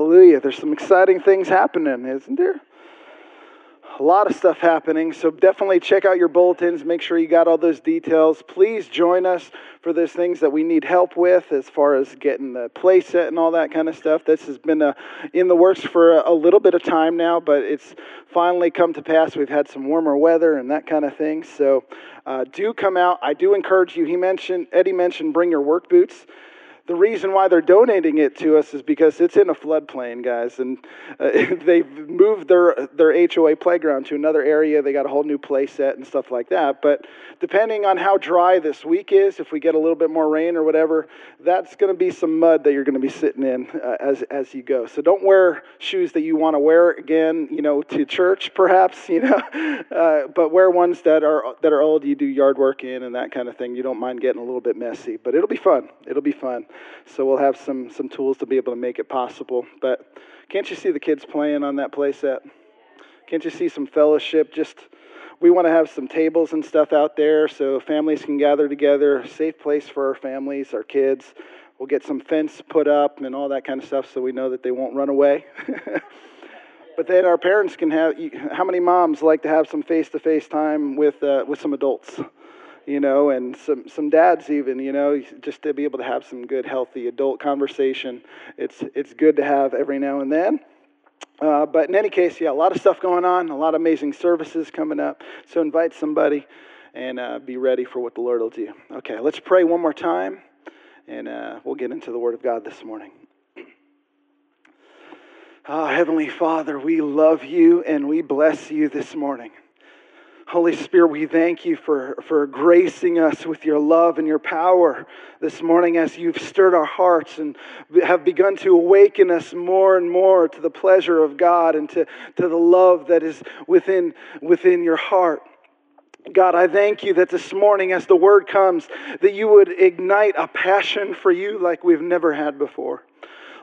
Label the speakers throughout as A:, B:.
A: Hallelujah. There's some exciting things happening, isn't there? a lot of stuff happening. So definitely check out your bulletins. Make sure you got all those details. Please join us for those things that we need help with as far as getting the play set and all that kind of stuff. This has been uh, in the works for a, a little bit of time now, but it's finally come to pass. We've had some warmer weather and that kind of thing. So uh, do come out. I do encourage you. He mentioned, Eddie mentioned, bring your work boots the reason why they're donating it to us is because it's in a floodplain, guys, and uh, they've moved their their HOA playground to another area. They got a whole new play set and stuff like that. But depending on how dry this week is, if we get a little bit more rain or whatever, that's going to be some mud that you're going to be sitting in uh, as as you go. So don't wear shoes that you want to wear again, you know, to church perhaps, you know, uh, but wear ones that are that are old. You do yard work in and that kind of thing. You don't mind getting a little bit messy, but it'll be fun. It'll be fun. So we'll have some, some tools to be able to make it possible. But can't you see the kids playing on that playset? Can't you see some fellowship? Just we want to have some tables and stuff out there so families can gather together. Safe place for our families, our kids. We'll get some fence put up and all that kind of stuff so we know that they won't run away. but then our parents can have. How many moms like to have some face-to-face time with uh, with some adults? You know, and some, some dads even, you know, just to be able to have some good, healthy adult conversation. It's, it's good to have every now and then. Uh, but in any case, yeah, a lot of stuff going on, a lot of amazing services coming up. So invite somebody and uh, be ready for what the Lord will do. Okay, let's pray one more time, and uh, we'll get into the Word of God this morning. Oh, Heavenly Father, we love you and we bless you this morning. Holy Spirit, we thank you for, for gracing us with your love and your power this morning as you've stirred our hearts and have begun to awaken us more and more to the pleasure of God and to, to the love that is within, within your heart. God, I thank you that this morning, as the word comes, that you would ignite a passion for you like we've never had before.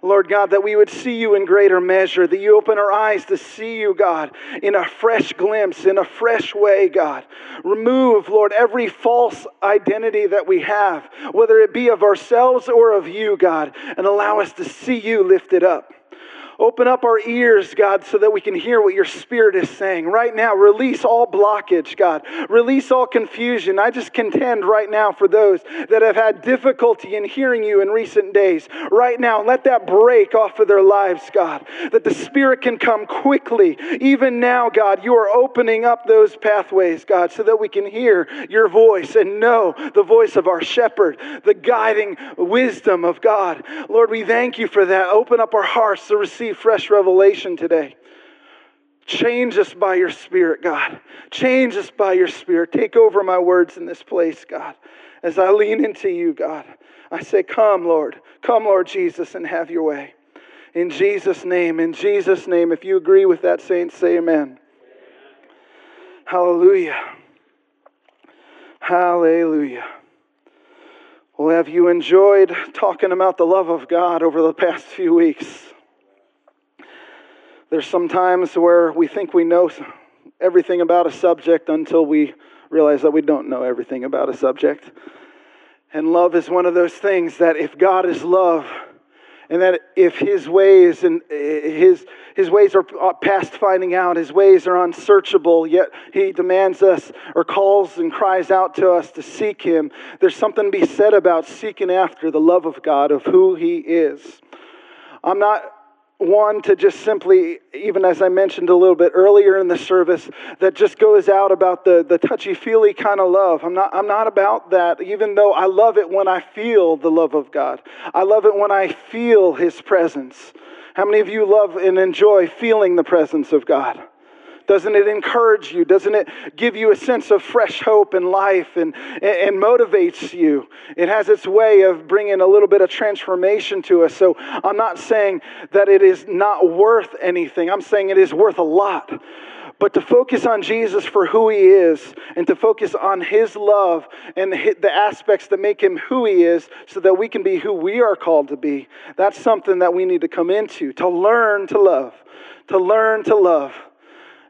A: Lord God, that we would see you in greater measure, that you open our eyes to see you, God, in a fresh glimpse, in a fresh way, God. Remove, Lord, every false identity that we have, whether it be of ourselves or of you, God, and allow us to see you lifted up. Open up our ears, God, so that we can hear what your Spirit is saying. Right now, release all blockage, God. Release all confusion. I just contend right now for those that have had difficulty in hearing you in recent days. Right now, let that break off of their lives, God, that the Spirit can come quickly. Even now, God, you are opening up those pathways, God, so that we can hear your voice and know the voice of our shepherd, the guiding wisdom of God. Lord, we thank you for that. Open up our hearts to receive receive fresh revelation today. Change us by your Spirit, God. Change us by your Spirit. Take over my words in this place, God. As I lean into you, God, I say, Come, Lord. Come, Lord Jesus, and have your way. In Jesus' name, in Jesus' name. If you agree with that, saints, say amen. amen. Hallelujah. Hallelujah. Well, have you enjoyed talking about the love of God over the past few weeks? There's some times where we think we know everything about a subject until we realize that we don't know everything about a subject. And love is one of those things that if God is love, and that if his ways and eh, his, his ways are uh, past finding out, his ways are unsearchable, yet he demands us or calls and cries out to us to seek him. There's something to be said about seeking after the love of God, of who he is. I'm not one to just simply, even as I mentioned a little bit earlier in the service, that just goes out about the, the touchy feely kind of love. I'm not, I'm not about that, even though I love it when I feel the love of God. I love it when I feel His presence. How many of you love and enjoy feeling the presence of God? Doesn't it encourage you? Doesn't it give you a sense of fresh hope and life and, and, motivates you? It has its way of bringing a little bit of transformation to us. So I'm not saying that it is not worth anything, I'm saying it is worth a lot. But to focus on Jesus for who he is and to focus on his love and the aspects that make him who he is so that we can be who we are called to be, that's something that we need to come into, to learn to love, to learn to love.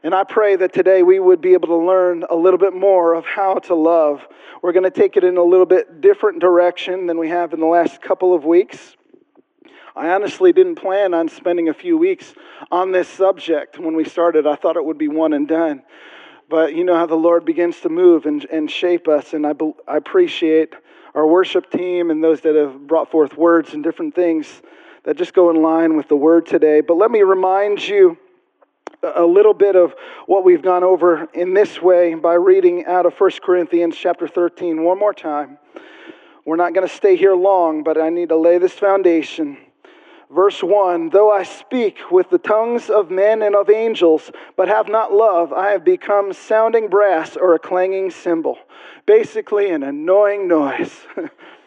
A: And I pray that today we would be able to learn a little bit more of how to love. We're going to take it in a little bit different direction than we have in the last couple of weeks. I honestly didn't plan on spending a few weeks on this subject when we started. I thought it would be one and done. But you know how the Lord begins to move and, and shape us, and I, I appreciate our worship team and those that have brought forth words and different things that just go in line with the word today. But let me remind you a little bit of what we've gone over in this way by reading out of 1 Corinthians chapter 13 one more time. We're not going to stay here long, but I need to lay this foundation. Verse 1 Though I speak with the tongues of men and of angels, but have not love, I have become sounding brass or a clanging cymbal. Basically, an annoying noise.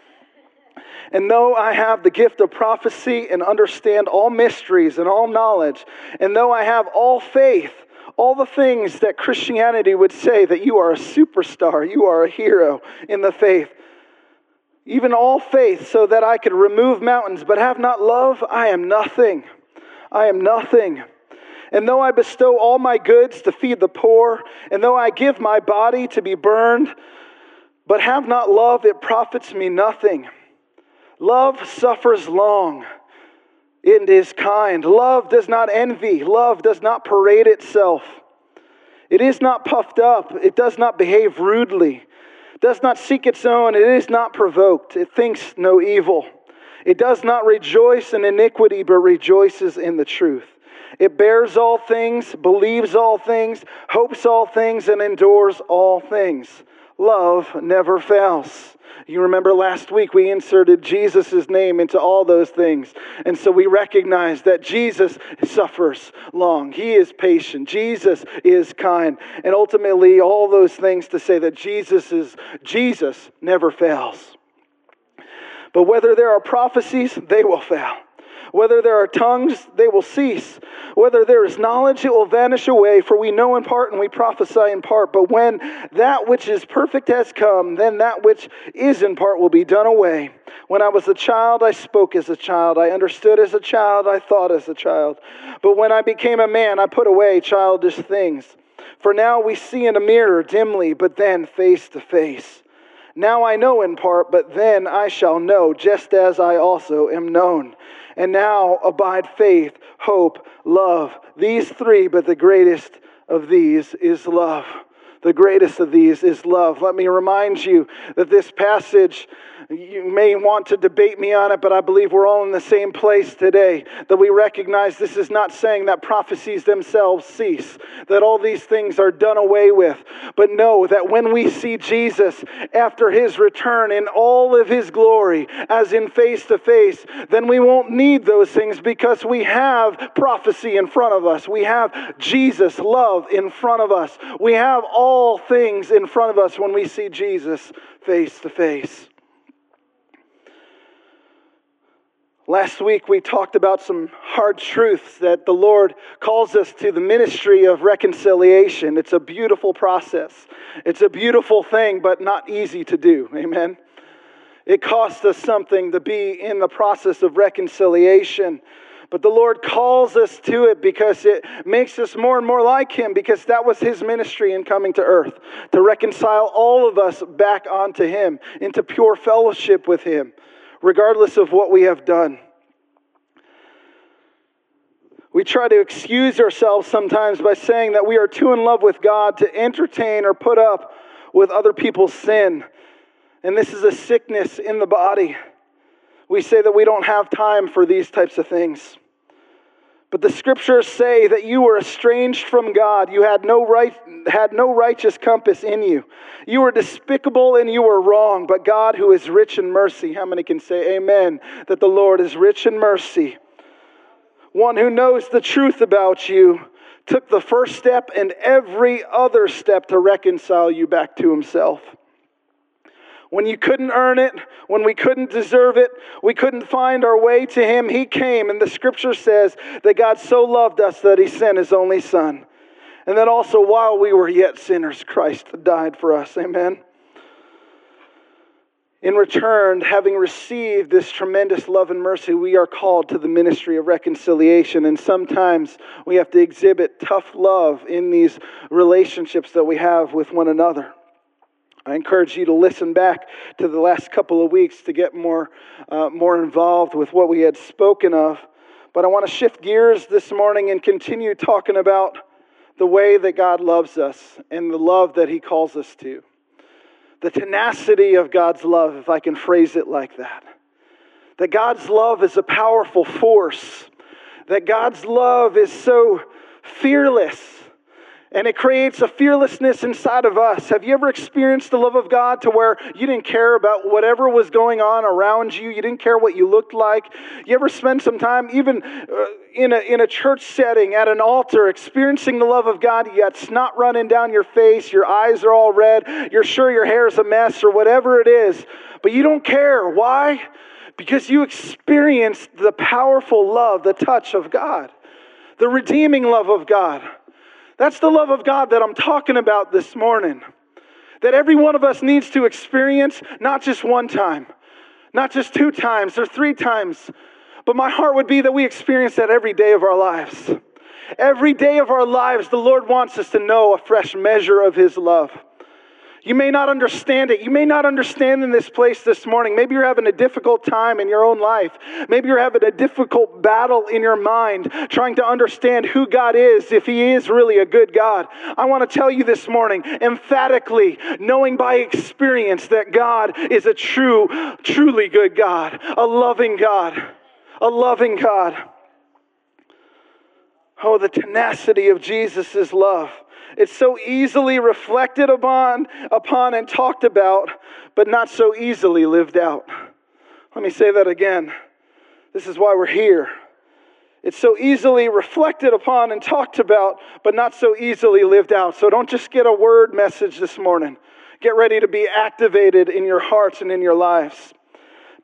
A: and though I have the gift of prophecy and understand all mysteries and all knowledge, and though I have all faith, all the things that Christianity would say that you are a superstar, you are a hero in the faith, even all faith, so that I could remove mountains, but have not love, I am nothing. I am nothing. And though I bestow all my goods to feed the poor, and though I give my body to be burned, but have not love, it profits me nothing. Love suffers long. It is kind. Love does not envy. Love does not parade itself. It is not puffed up. It does not behave rudely does not seek its own, it is not provoked, it thinks no evil. It does not rejoice in iniquity, but rejoices in the truth. It bears all things, believes all things, hopes all things, and endures all things. Love never fails. You remember last week we inserted Jesus' name into all those things. And so we recognize that Jesus suffers long. He is patient. Jesus is kind. And ultimately, all those things to say that Jesus is Jesus never fails. But whether there are prophecies, they will fail. Whether there are tongues, they will cease. Whether there is knowledge, it will vanish away. For we know in part and we prophesy in part. But when that which is perfect has come, then that which is in part will be done away. When I was a child, I spoke as a child. I understood as a child. I thought as a child. But when I became a man, I put away childish things. For now we see in a mirror dimly, but then face to face. Now I know in part, but then I shall know, just as I also am known. And now abide faith, hope, love. These three, but the greatest of these is love. The greatest of these is love. Let me remind you that this passage you may want to debate me on it, but I believe we're all in the same place today. That we recognize this is not saying that prophecies themselves cease, that all these things are done away with. But know that when we see Jesus after his return in all of his glory, as in face to face, then we won't need those things because we have prophecy in front of us. We have Jesus' love in front of us. We have all things in front of us when we see Jesus face to face. Last week, we talked about some hard truths that the Lord calls us to the ministry of reconciliation. It's a beautiful process, it's a beautiful thing, but not easy to do. Amen. It costs us something to be in the process of reconciliation. But the Lord calls us to it because it makes us more and more like Him, because that was His ministry in coming to earth to reconcile all of us back onto Him, into pure fellowship with Him regardless of what we have done. We try to excuse ourselves sometimes by saying that we are too in love with God to entertain or put up with other people's sin. And this is a sickness in the body. We say that we don't have time for these types of things. But the scriptures say that you were estranged from God. You had no, right, had no righteous compass in you. You were despicable and you were wrong. But God, who is rich in mercy, how many can say amen? That the Lord is rich in mercy. One who knows the truth about you took the first step and every other step to reconcile you back to himself when you couldn't earn it, when we couldn't deserve it, we couldn't find our way to Him, He came. And the scripture says that God so loved us that He sent His only Son. And that also, while we were yet sinners, Christ died for us. Amen. In return, having received this tremendous love and mercy, we are called to the ministry of reconciliation. And sometimes we have to exhibit tough love in these relationships that we have with one another. I encourage you to listen back to the last couple of weeks to get more, uh, more involved with what we had spoken of. But I want to shift gears this morning and continue talking about the way that God loves us and the love that He calls us to. The tenacity of God's love, if I can phrase it like that. That God's love is a powerful force. That God's love is so fearless and it creates a fearlessness inside of us. Have you ever experienced the love of God to where you didn't care about whatever was going on around you? You didn't care what you looked like? You ever spend some time, even uh, in, a, in a church setting, at an altar, experiencing the love of God? yet snot running down your face, your eyes are all red, you're sure your hair is a mess or whatever it is, but you don't care. Why? Because you experienced the powerful love, the touch of God, the redeeming love of God. That's the love of God that I'm talking about this morning. That every one of us needs to experience, not just one time, not just two times or three times, but my heart would be that we experience that every day of our lives. Every day of our lives, the Lord wants us to know a fresh measure of His love. You may not understand it. You may not understand in this place this morning. Maybe you're having a difficult time in your own life. Maybe you're having a difficult battle in your mind trying to understand who God is, if He is really a good God. I want to tell you this morning, emphatically, knowing by experience that God is a true, truly good God, a loving God, a loving God. Oh, the tenacity of Jesus' love. It's so easily reflected upon, upon and talked about, but not so easily lived out. Let me say that again. This is why we're here. It's so easily reflected upon and talked about, but not so easily lived out. So don't just get a word message this morning. Get ready to be activated in your hearts and in your lives.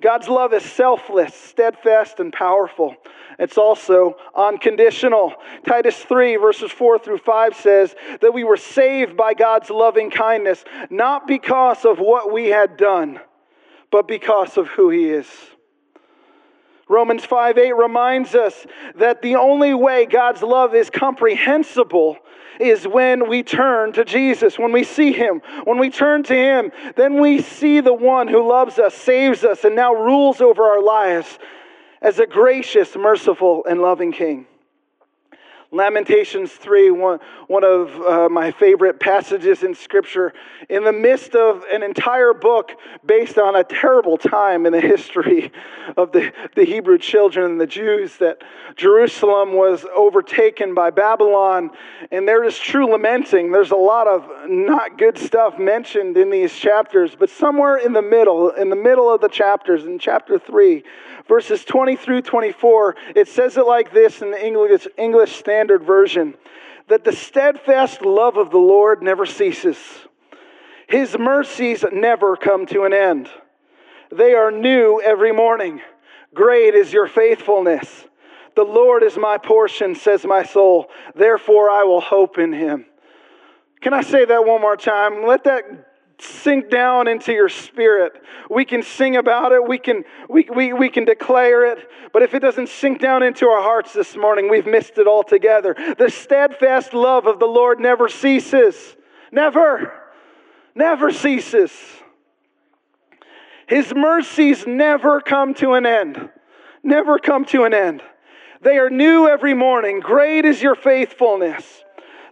A: God's love is selfless, steadfast, and powerful. It's also unconditional. Titus 3, verses 4 through 5 says that we were saved by God's loving kindness, not because of what we had done, but because of who He is. Romans 5 8 reminds us that the only way God's love is comprehensible is when we turn to Jesus, when we see Him. When we turn to Him, then we see the one who loves us, saves us, and now rules over our lives as a gracious, merciful, and loving King. Lamentations 3, one, one of uh, my favorite passages in Scripture, in the midst of an entire book based on a terrible time in the history of the, the Hebrew children and the Jews, that Jerusalem was overtaken by Babylon. And there is true lamenting. There's a lot of not good stuff mentioned in these chapters, but somewhere in the middle, in the middle of the chapters, in chapter 3, verses 20 through 24, it says it like this in the English, English Standard Standard Version that the steadfast love of the Lord never ceases. His mercies never come to an end. They are new every morning. Great is your faithfulness. The Lord is my portion, says my soul. Therefore, I will hope in him. Can I say that one more time? Let that sink down into your spirit. We can sing about it, we can, we, we, we can declare it, but if it doesn't sink down into our hearts this morning, we've missed it altogether. The steadfast love of the Lord never ceases. Never. Never ceases. His mercies never come to an end. Never come to an end. They are new every morning. Great is your faithfulness.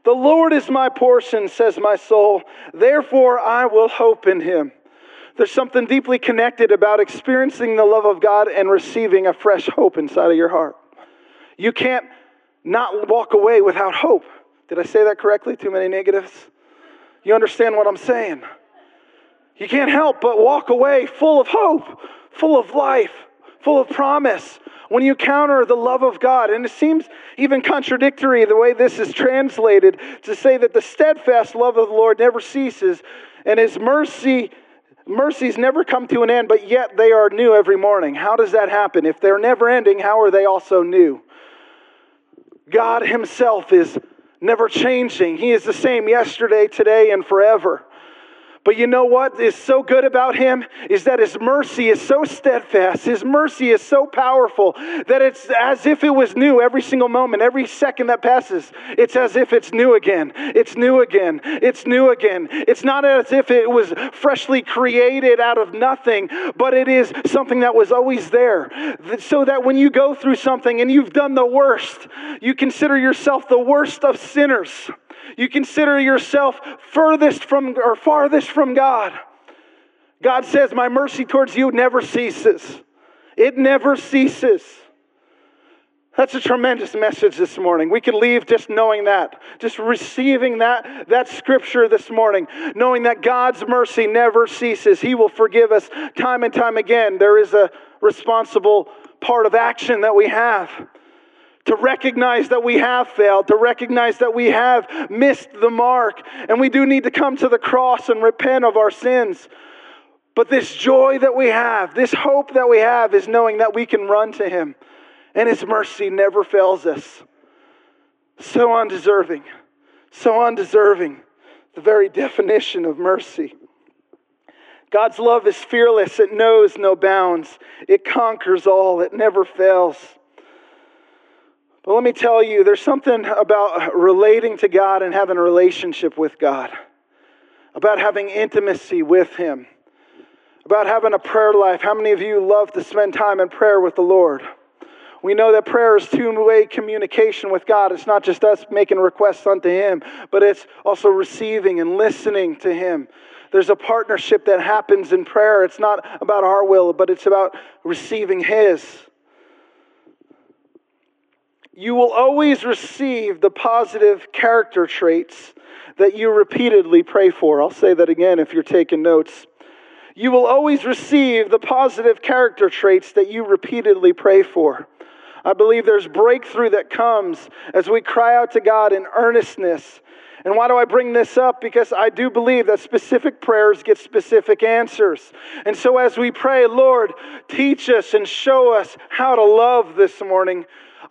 A: The Lord is my portion, says my soul. Therefore, I will hope in him. There's something deeply connected about experiencing the love of God and receiving a fresh hope inside of your heart. You can't not walk away without hope. Did I say that correctly? Too many negatives? You understand what I'm saying? You can't help but walk away full of hope, full of life, full of promise, when you counter the love of God, and it seems even contradictory the way this is translated to say that the steadfast love of the Lord never ceases and his mercy mercies never come to an end, but yet they are new every morning. How does that happen? If they're never ending, how are they also new? God himself is never changing. He is the same yesterday, today, and forever. But you know what is so good about him is that his mercy is so steadfast, his mercy is so powerful that it's as if it was new every single moment, every second that passes. It's as if it's new again. It's new again. It's new again. It's not as if it was freshly created out of nothing, but it is something that was always there. So that when you go through something and you've done the worst, you consider yourself the worst of sinners you consider yourself furthest from or farthest from God. God says, My mercy towards you never ceases. It never ceases. That's a tremendous message this morning. We can leave just knowing that, just receiving that, that scripture this morning, knowing that God's mercy never ceases. He will forgive us time and time again. There is a responsible part of action that we have to recognize that we have failed, to recognize that we have missed the mark, and we do need to come to the cross and repent of our sins. But this joy that we have, this hope that we have, is knowing that we can run to Him, and His mercy never fails us. So undeserving, so undeserving, the very definition of mercy. God's love is fearless, it knows no bounds, it conquers all, it never fails. But let me tell you, there's something about relating to God and having a relationship with God, about having intimacy with Him, about having a prayer life. How many of you love to spend time in prayer with the Lord? We know that prayer is two way communication with God. It's not just us making requests unto Him, but it's also receiving and listening to Him. There's a partnership that happens in prayer. It's not about our will, but it's about receiving His you will always receive the positive character traits that you repeatedly pray for. I'll say that again if you're taking notes. You will always receive the positive character traits that you repeatedly pray for. I believe there's breakthrough that comes as we cry out to God in earnestness. And why do I bring this up? Because I do believe that specific prayers get specific answers. And so as we pray, Lord, teach us and show us how to love this morning.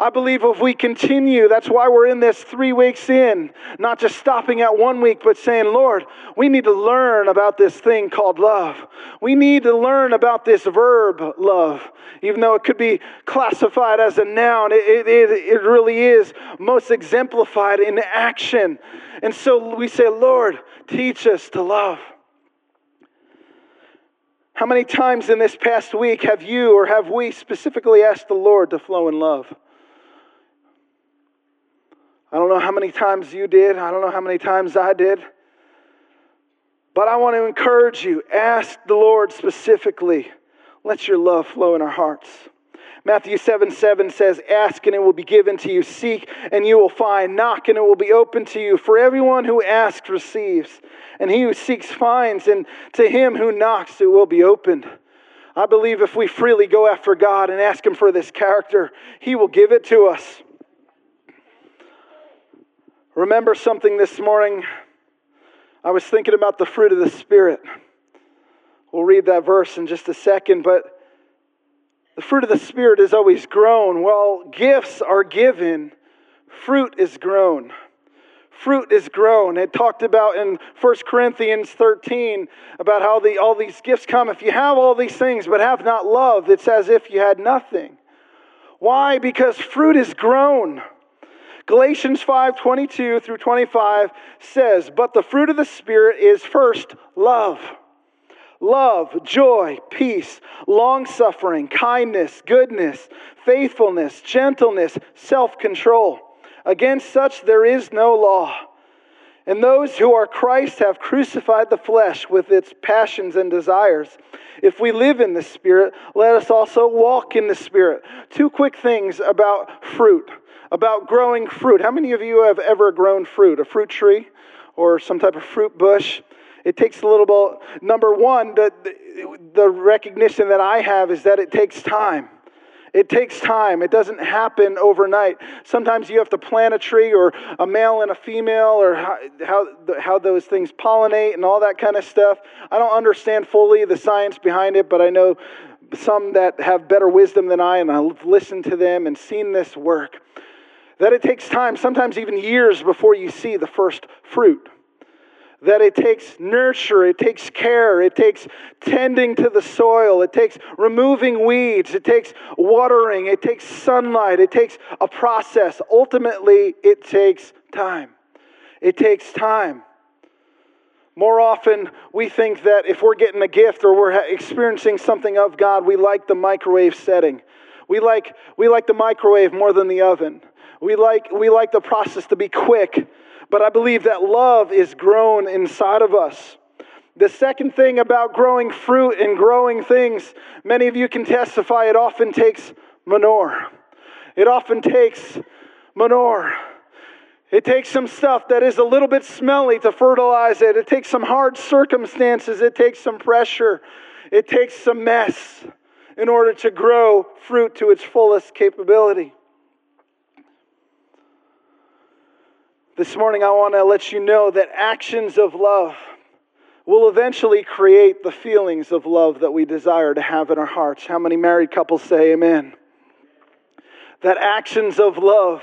A: I believe if we continue, that's why we're in this three weeks in, not just stopping at one week, but saying, Lord, we need to learn about this thing called love. We need to learn about this verb, love. Even though it could be classified as a noun, it, it, it really is most exemplified in action. And so we say, Lord, teach us to love. How many times in this past week have you or have we specifically asked the Lord to flow in love? I don't know how many times you did. I don't know how many times I did. But I want to encourage you ask the Lord specifically. Let your love flow in our hearts. Matthew 7 7 says, Ask and it will be given to you. Seek and you will find. Knock and it will be open to you. For everyone who asks receives, and he who seeks finds, and to him who knocks it will be opened. I believe if we freely go after God and ask Him for this character, He will give it to us. Remember something this morning? I was thinking about the fruit of the Spirit. We'll read that verse in just a second, but the fruit of the Spirit is always grown. Well, gifts are given, fruit is grown. Fruit is grown. It talked about in 1 Corinthians 13 about how the, all these gifts come. If you have all these things but have not love, it's as if you had nothing. Why? Because fruit is grown. Galatians 5 22 through 25 says, But the fruit of the Spirit is first love. Love, joy, peace, long suffering, kindness, goodness, faithfulness, gentleness, self control. Against such there is no law. And those who are Christ have crucified the flesh with its passions and desires. If we live in the Spirit, let us also walk in the Spirit. Two quick things about fruit about growing fruit. How many of you have ever grown fruit? A fruit tree or some type of fruit bush? It takes a little bit. Number one, the, the recognition that I have is that it takes time. It takes time. It doesn't happen overnight. Sometimes you have to plant a tree or a male and a female or how, how, how those things pollinate and all that kind of stuff. I don't understand fully the science behind it, but I know some that have better wisdom than I, and I've listened to them and seen this work that it takes time, sometimes even years, before you see the first fruit. that it takes nurture, it takes care, it takes tending to the soil, it takes removing weeds, it takes watering, it takes sunlight, it takes a process. Ultimately, it takes time. It takes time. More often, we think that if we're getting a gift or we're experiencing something of God, we like the microwave setting. We like, we like the microwave more than the oven. We like, we like the process to be quick. But I believe that love is grown inside of us. The second thing about growing fruit and growing things, many of you can testify, it often takes manure. It often takes manure. It takes some stuff that is a little bit smelly to fertilize it. It takes some hard circumstances. It takes some pressure. It takes some mess in order to grow fruit to its fullest capability. This morning, I want to let you know that actions of love will eventually create the feelings of love that we desire to have in our hearts. How many married couples say amen? That actions of love,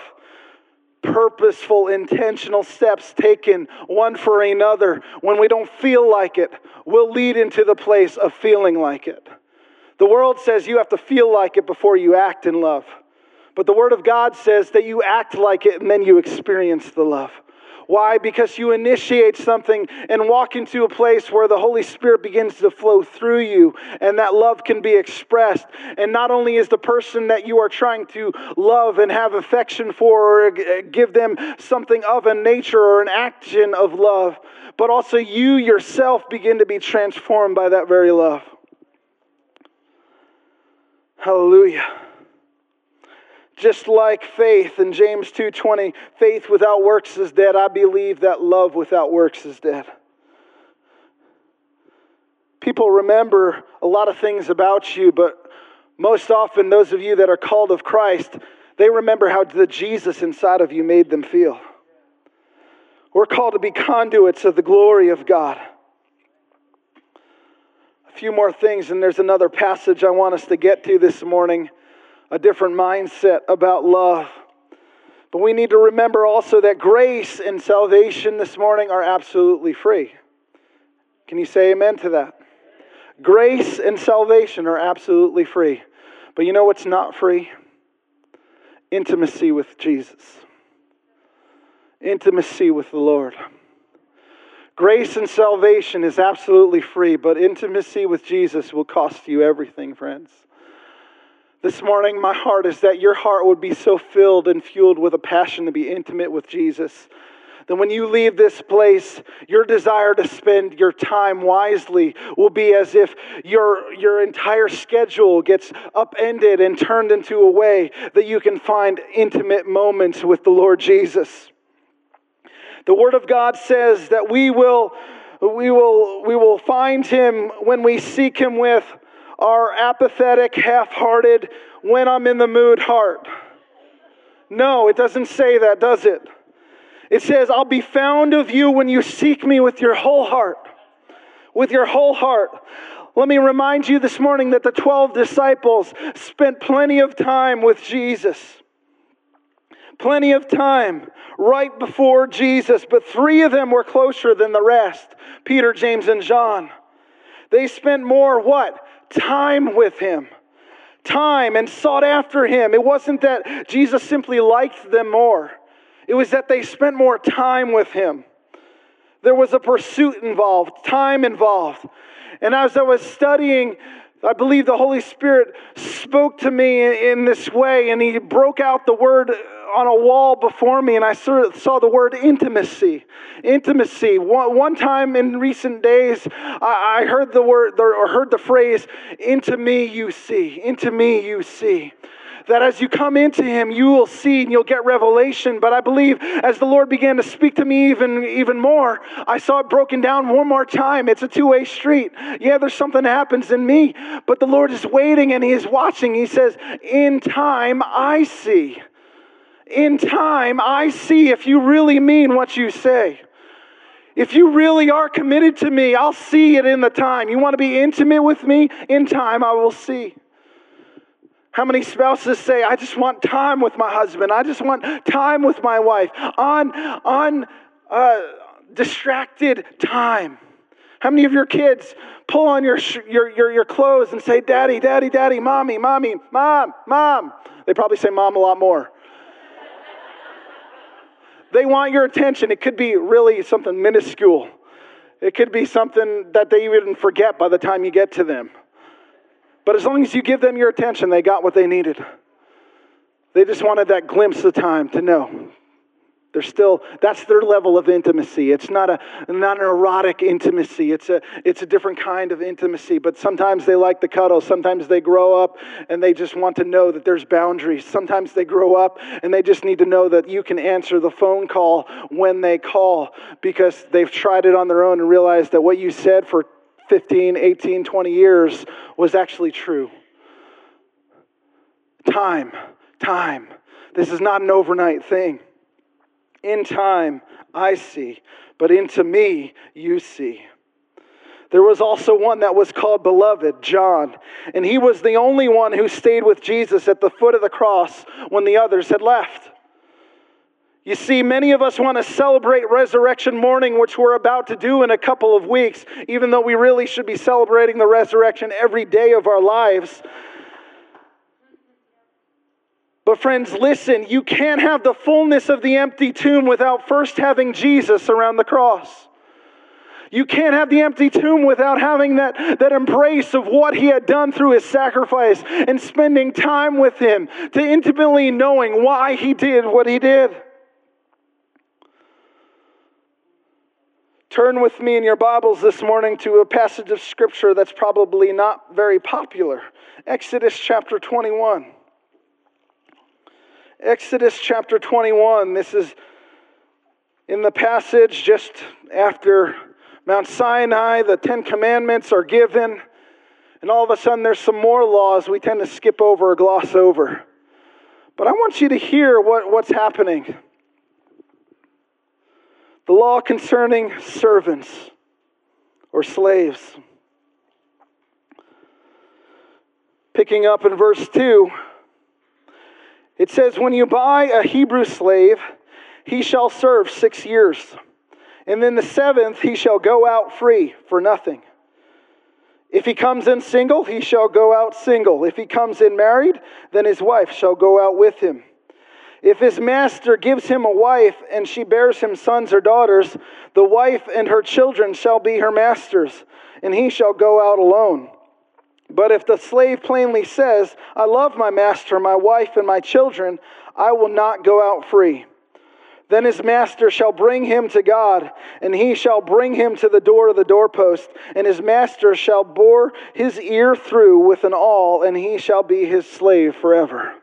A: purposeful, intentional steps taken one for another when we don't feel like it, will lead into the place of feeling like it. The world says you have to feel like it before you act in love. But the Word of God says that you act like it and then you experience the love. Why? Because you initiate something and walk into a place where the Holy Spirit begins to flow through you and that love can be expressed. And not only is the person that you are trying to love and have affection for or uh, give them something of a nature or an action of love, but also you yourself begin to be transformed by that very love. Hallelujah just like faith in James 2:20, faith without works is dead. I believe that love without works is dead. People remember a lot of things about you, but most often those of you that are called of Christ, they remember how the Jesus inside of you made them feel. We're called to be conduits of the glory of God. A few more things, and there's another passage I want us to get to this morning a different mindset about love. But we need to remember also that grace and salvation this morning are absolutely free. Can you say amen to that? Grace and salvation are absolutely free. But you know what's not free? Intimacy with Jesus, intimacy with the Lord. Grace and salvation is absolutely free, but intimacy with Jesus will cost you everything, friends. This morning, my heart is that your heart would be so filled and fueled with a passion to be intimate with Jesus. That when you leave this place, your desire to spend your time wisely will be as if your, your entire schedule gets upended and turned into a way that you can find intimate moments with the Lord Jesus. The Word of God says that we will, we will, we will find Him when we seek Him with our apathetic, half hearted, when I'm in the mood heart. No, it doesn't say that, does it? It says, I'll be found of you when you seek me with your whole heart. With your whole heart. Let me remind you this morning that the 12 disciples spent plenty of time with Jesus. Plenty of time right before Jesus, but three of them were closer than the rest Peter, James, and John. They spent more what? Time with him. Time and sought after him. It wasn't that Jesus simply liked them more, it was that they spent more time with him. There was a pursuit involved, time involved. And as I was studying I believe the Holy Spirit spoke to me in this way, and He broke out the word on a wall before me, and I saw the word intimacy. Intimacy. One time in recent days, I heard the word or heard the phrase, "Into me you see." Into me you see that as you come into him, you will see and you'll get revelation. But I believe as the Lord began to speak to me even, even more, I saw it broken down one more time. It's a two way street. Yeah, there's something that happens in me, but the Lord is waiting and he is watching. He says, In time, I see. In time, I see if you really mean what you say. If you really are committed to me, I'll see it in the time. You want to be intimate with me? In time, I will see. How many spouses say, I just want time with my husband. I just want time with my wife. On, on uh, distracted time. How many of your kids pull on your, your, your, your clothes and say, Daddy, Daddy, Daddy, Mommy, Mommy, Mom, Mom? They probably say Mom a lot more. They want your attention. It could be really something minuscule, it could be something that they even forget by the time you get to them. But as long as you give them your attention, they got what they needed. They just wanted that glimpse of time to know they're still, that's their level of intimacy. It's not, a, not an erotic intimacy. It's a, it's a different kind of intimacy. But sometimes they like the cuddle. Sometimes they grow up and they just want to know that there's boundaries. Sometimes they grow up and they just need to know that you can answer the phone call when they call because they've tried it on their own and realized that what you said for 15, 18, 20 years was actually true. Time, time. This is not an overnight thing. In time, I see, but into me, you see. There was also one that was called Beloved, John, and he was the only one who stayed with Jesus at the foot of the cross when the others had left. You see, many of us want to celebrate resurrection morning, which we're about to do in a couple of weeks, even though we really should be celebrating the resurrection every day of our lives. But, friends, listen, you can't have the fullness of the empty tomb without first having Jesus around the cross. You can't have the empty tomb without having that, that embrace of what he had done through his sacrifice and spending time with him to intimately knowing why he did what he did. Turn with me in your Bibles this morning to a passage of scripture that's probably not very popular Exodus chapter 21. Exodus chapter 21. This is in the passage just after Mount Sinai, the Ten Commandments are given, and all of a sudden there's some more laws we tend to skip over or gloss over. But I want you to hear what, what's happening. The law concerning servants or slaves. Picking up in verse 2. It says, When you buy a Hebrew slave, he shall serve six years. And then the seventh, he shall go out free for nothing. If he comes in single, he shall go out single. If he comes in married, then his wife shall go out with him. If his master gives him a wife and she bears him sons or daughters, the wife and her children shall be her master's, and he shall go out alone. But if the slave plainly says, I love my master, my wife, and my children, I will not go out free. Then his master shall bring him to God, and he shall bring him to the door of the doorpost, and his master shall bore his ear through with an awl, and he shall be his slave forever.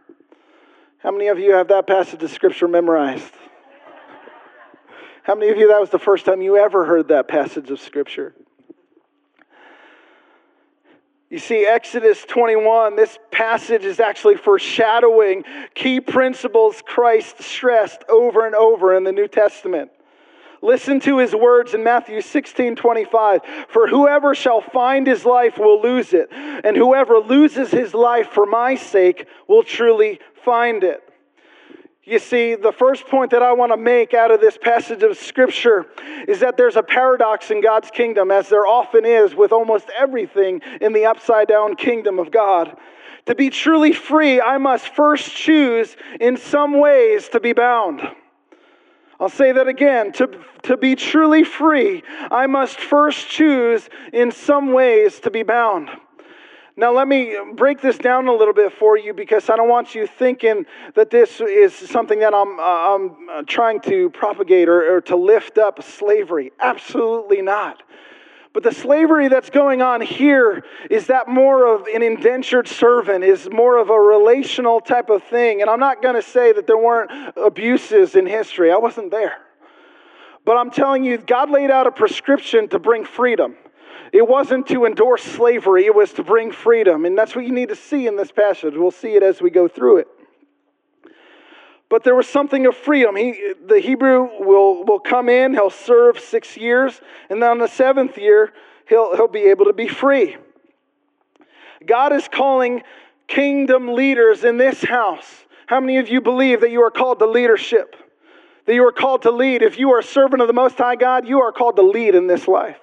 A: How many of you have that passage of scripture memorized? How many of you that was the first time you ever heard that passage of scripture? You see, Exodus 21, this passage is actually foreshadowing key principles Christ stressed over and over in the New Testament. Listen to his words in Matthew 16 25. For whoever shall find his life will lose it, and whoever loses his life for my sake will truly find it. You see, the first point that I want to make out of this passage of Scripture is that there's a paradox in God's kingdom, as there often is with almost everything in the upside down kingdom of God. To be truly free, I must first choose in some ways to be bound. I'll say that again. To, to be truly free, I must first choose in some ways to be bound. Now, let me break this down a little bit for you because I don't want you thinking that this is something that I'm, uh, I'm uh, trying to propagate or, or to lift up slavery. Absolutely not. But the slavery that's going on here is that more of an indentured servant, is more of a relational type of thing. And I'm not going to say that there weren't abuses in history, I wasn't there. But I'm telling you, God laid out a prescription to bring freedom. It wasn't to endorse slavery, it was to bring freedom. And that's what you need to see in this passage. We'll see it as we go through it. But there was something of freedom. He, the Hebrew will, will come in, he'll serve six years, and then on the seventh year, he'll, he'll be able to be free. God is calling kingdom leaders in this house. How many of you believe that you are called to leadership? that you are called to lead. If you are a servant of the Most High God, you are called to lead in this life.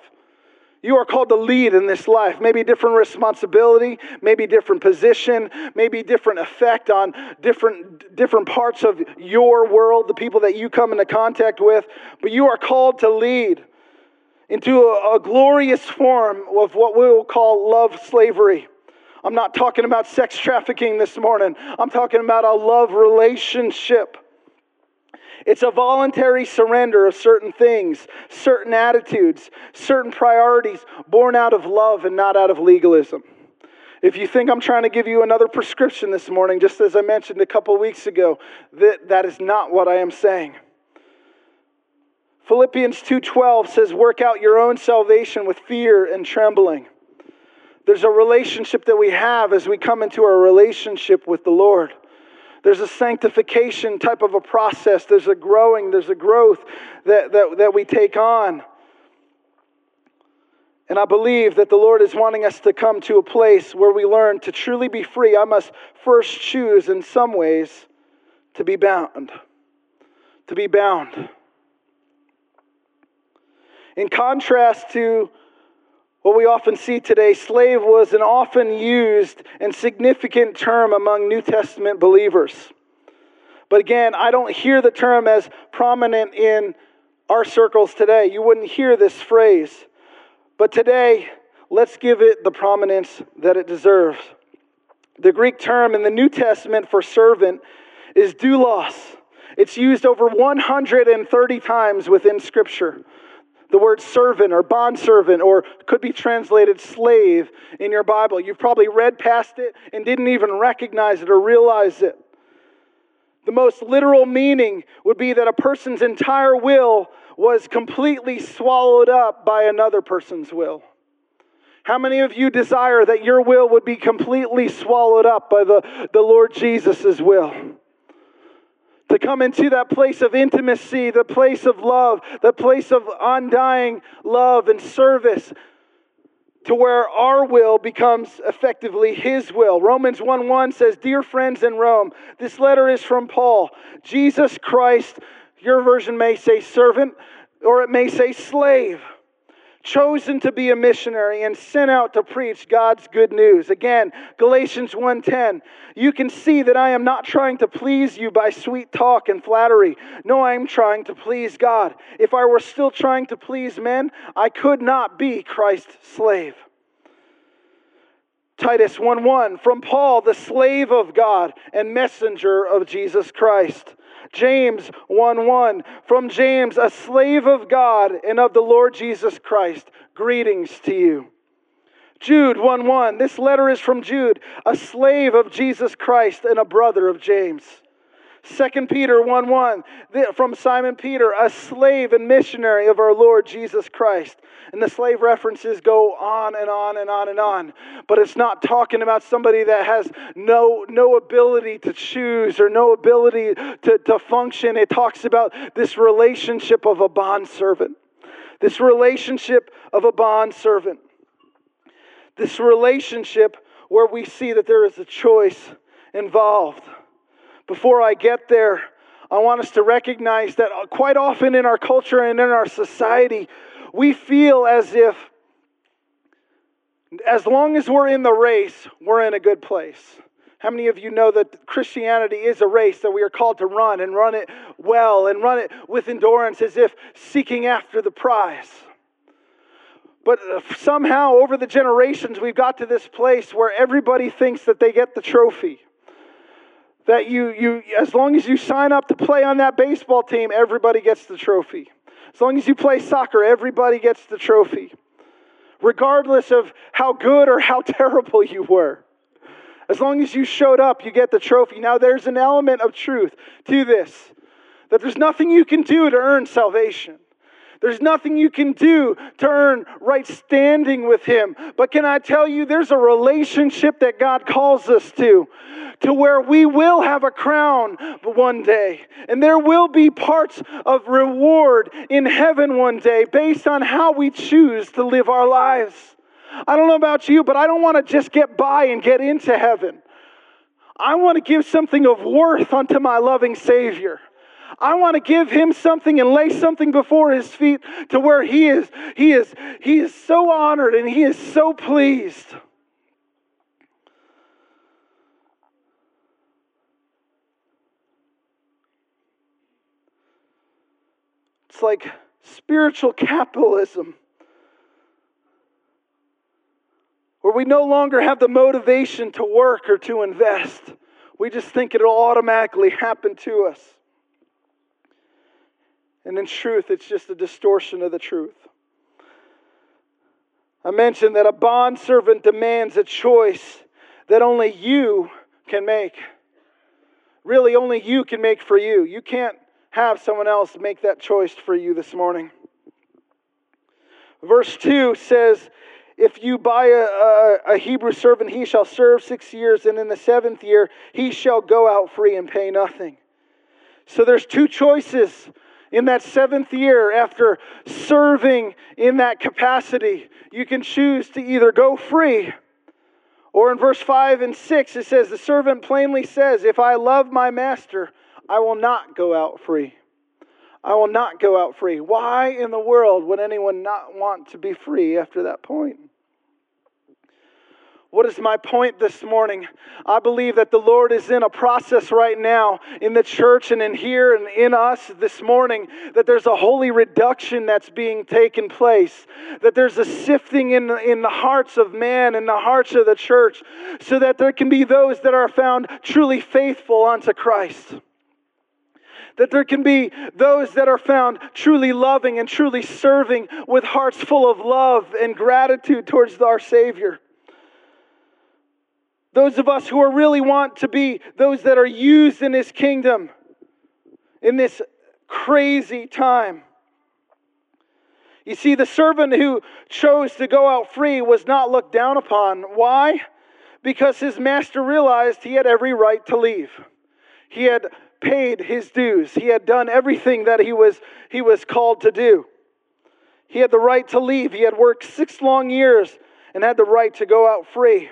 A: You are called to lead in this life. Maybe different responsibility, maybe different position, maybe different effect on different, different parts of your world, the people that you come into contact with. But you are called to lead into a, a glorious form of what we will call love slavery. I'm not talking about sex trafficking this morning, I'm talking about a love relationship. It's a voluntary surrender of certain things, certain attitudes, certain priorities born out of love and not out of legalism. If you think I'm trying to give you another prescription this morning, just as I mentioned a couple weeks ago, that, that is not what I am saying. Philippians 2:12 says work out your own salvation with fear and trembling. There's a relationship that we have as we come into our relationship with the Lord. There's a sanctification type of a process. There's a growing, there's a growth that, that, that we take on. And I believe that the Lord is wanting us to come to a place where we learn to truly be free. I must first choose, in some ways, to be bound. To be bound. In contrast to what we often see today, slave was an often used and significant term among New Testament believers. But again, I don't hear the term as prominent in our circles today. You wouldn't hear this phrase. But today, let's give it the prominence that it deserves. The Greek term in the New Testament for servant is doulos. It's used over 130 times within Scripture. The word servant or bondservant or could be translated slave in your Bible. You've probably read past it and didn't even recognize it or realize it. The most literal meaning would be that a person's entire will was completely swallowed up by another person's will. How many of you desire that your will would be completely swallowed up by the, the Lord Jesus' will? To come into that place of intimacy, the place of love, the place of undying love and service, to where our will becomes effectively His will. Romans 1 1 says, Dear friends in Rome, this letter is from Paul. Jesus Christ, your version may say servant, or it may say slave chosen to be a missionary and sent out to preach God's good news. Again, Galatians 1:10. You can see that I am not trying to please you by sweet talk and flattery. No, I am trying to please God. If I were still trying to please men, I could not be Christ's slave. Titus 1:1 from Paul, the slave of God and messenger of Jesus Christ. James 1 1. From James, a slave of God and of the Lord Jesus Christ, greetings to you. Jude 1 1. This letter is from Jude, a slave of Jesus Christ and a brother of James. 2 Peter 1 1, from Simon Peter, a slave and missionary of our Lord Jesus Christ. And the slave references go on and on and on and on. But it's not talking about somebody that has no, no ability to choose or no ability to, to function. It talks about this relationship of a bond servant. This relationship of a bond servant. This relationship where we see that there is a choice involved. Before I get there, I want us to recognize that quite often in our culture and in our society, we feel as if as long as we're in the race, we're in a good place. How many of you know that Christianity is a race that we are called to run and run it well and run it with endurance as if seeking after the prize? But uh, somehow, over the generations, we've got to this place where everybody thinks that they get the trophy that you, you as long as you sign up to play on that baseball team, everybody gets the trophy. As long as you play soccer, everybody gets the trophy. Regardless of how good or how terrible you were. As long as you showed up, you get the trophy. Now, there's an element of truth to this that there's nothing you can do to earn salvation. There's nothing you can do to earn right standing with Him. But can I tell you, there's a relationship that God calls us to, to where we will have a crown one day. And there will be parts of reward in heaven one day based on how we choose to live our lives. I don't know about you, but I don't want to just get by and get into heaven. I want to give something of worth unto my loving Savior. I want to give him something and lay something before his feet to where he is he is he is so honored and he is so pleased. It's like spiritual capitalism. Where we no longer have the motivation to work or to invest. We just think it'll automatically happen to us. And in truth, it's just a distortion of the truth. I mentioned that a bondservant demands a choice that only you can make. Really, only you can make for you. You can't have someone else make that choice for you this morning. Verse 2 says, If you buy a, a, a, Hebrew servant, he shall serve six years, and in the seventh year he shall go out free and pay nothing. So there's two choices in that seventh year after serving in that capacity. You can choose to either go free, or in verse 5 and 6, it says, The servant plainly says, If I love my master, I will not go out free. I will not go out free. Why in the world would anyone not want to be free after that point? What is my point this morning? I believe that the Lord is in a process right now in the church and in here and in us this morning that there's a holy reduction that's being taken place, that there's a sifting in, in the hearts of man and the hearts of the church so that there can be those that are found truly faithful unto Christ that there can be those that are found truly loving and truly serving with hearts full of love and gratitude towards our Savior. Those of us who are really want to be those that are used in His kingdom in this crazy time. You see, the servant who chose to go out free was not looked down upon. Why? Because his master realized he had every right to leave. He had paid his dues. He had done everything that he was, he was called to do. He had the right to leave. He had worked six long years and had the right to go out free.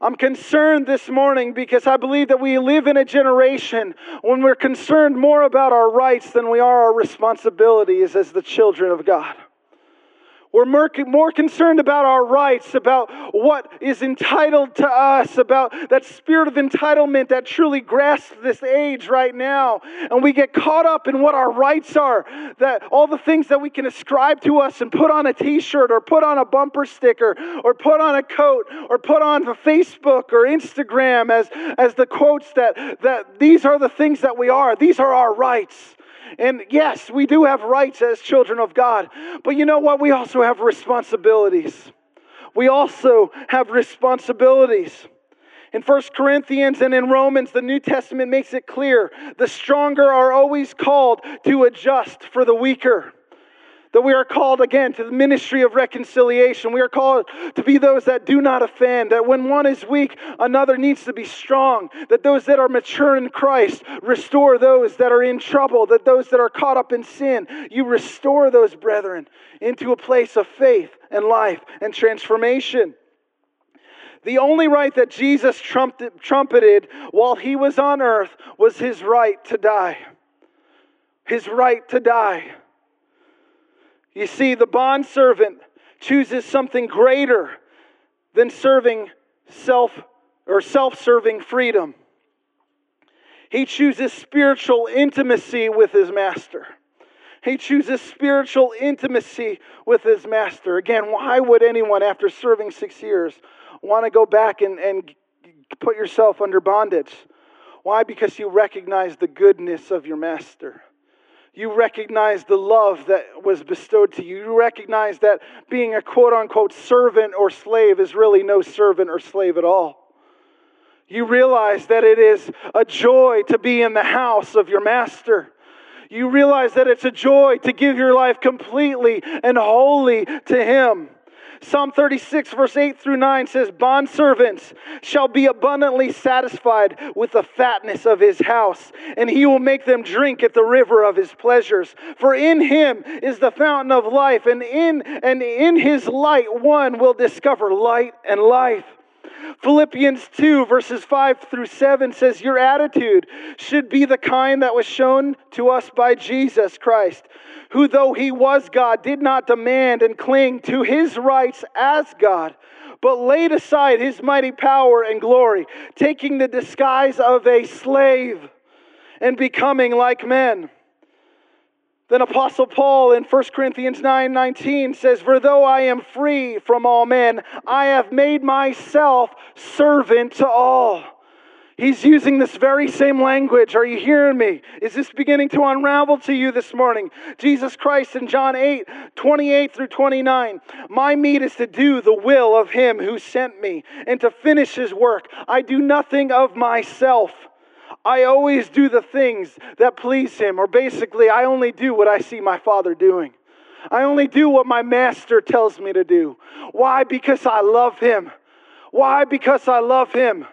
A: I'm concerned this morning because I believe that we live in a generation when we're concerned more about our rights than we are our responsibilities as the children of God. We're more concerned about our rights, about what is entitled to us, about that spirit of entitlement that truly grasps this age right now. And we get caught up in what our rights are, that all the things that we can ascribe to us and put on a t shirt or put on a bumper sticker or put on a coat or put on Facebook or Instagram as, as the quotes that, that these are the things that we are, these are our rights. And yes, we do have rights as children of God. But you know what? We also have responsibilities. We also have responsibilities. In 1 Corinthians and in Romans, the New Testament makes it clear the stronger are always called to adjust for the weaker. That we are called again to the ministry of reconciliation. We are called to be those that do not offend. That when one is weak, another needs to be strong. That those that are mature in Christ restore those that are in trouble. That those that are caught up in sin, you restore those brethren into a place of faith and life and transformation. The only right that Jesus trumpeted while he was on earth was his right to die. His right to die. You see, the bondservant chooses something greater than serving self or self-serving freedom. He chooses spiritual intimacy with his master. He chooses spiritual intimacy with his master. Again, why would anyone, after serving six years, want to go back and, and put yourself under bondage? Why? Because you recognize the goodness of your master. You recognize the love that was bestowed to you. You recognize that being a quote unquote servant or slave is really no servant or slave at all. You realize that it is a joy to be in the house of your master. You realize that it's a joy to give your life completely and wholly to Him. Psalm 36, verse 8 through 9 says, Bondservants shall be abundantly satisfied with the fatness of his house, and he will make them drink at the river of his pleasures. For in him is the fountain of life, and in, and in his light one will discover light and life. Philippians 2, verses 5 through 7 says, Your attitude should be the kind that was shown to us by Jesus Christ, who, though he was God, did not demand and cling to his rights as God, but laid aside his mighty power and glory, taking the disguise of a slave and becoming like men. Then Apostle Paul in 1 Corinthians 9 19 says, For though I am free from all men, I have made myself servant to all. He's using this very same language. Are you hearing me? Is this beginning to unravel to you this morning? Jesus Christ in John 8 28 through 29. My meat is to do the will of him who sent me and to finish his work. I do nothing of myself. I always do the things that please Him, or basically, I only do what I see my Father doing. I only do what my Master tells me to do. Why? Because I love Him. Why? Because I love Him.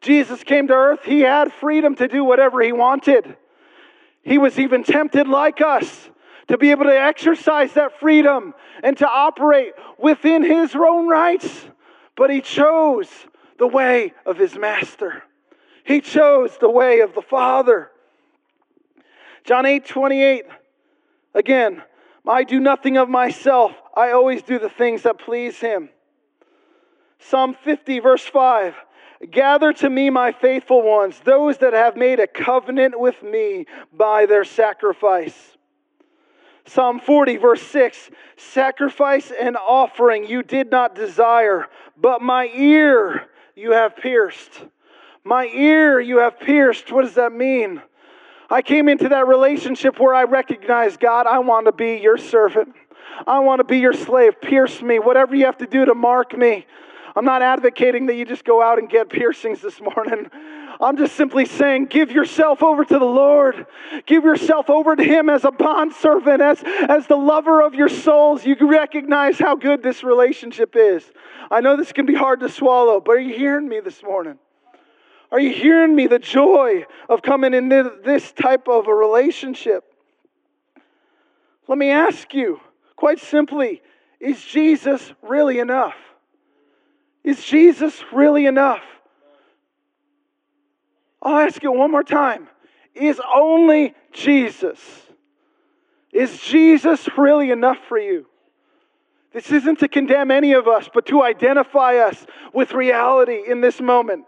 A: Jesus came to earth, He had freedom to do whatever He wanted. He was even tempted like us to be able to exercise that freedom and to operate within His own rights. But He chose the way of His Master. He chose the way of the Father. John 8 28. Again, I do nothing of myself. I always do the things that please Him. Psalm 50, verse 5. Gather to me my faithful ones, those that have made a covenant with me by their sacrifice. Psalm 40, verse 6 Sacrifice and offering you did not desire, but my ear you have pierced. My ear you have pierced. What does that mean? I came into that relationship where I recognized, God, I want to be your servant. I want to be your slave. Pierce me. Whatever you have to do to mark me. I'm not advocating that you just go out and get piercings this morning. I'm just simply saying, give yourself over to the Lord. Give yourself over to Him as a bondservant, as, as the lover of your souls. You recognize how good this relationship is. I know this can be hard to swallow, but are you hearing me this morning? Are you hearing me? The joy of coming into this type of a relationship. Let me ask you, quite simply, is Jesus really enough? Is Jesus really enough? I'll ask you one more time. Is only Jesus, is Jesus really enough for you? This isn't to condemn any of us, but to identify us with reality in this moment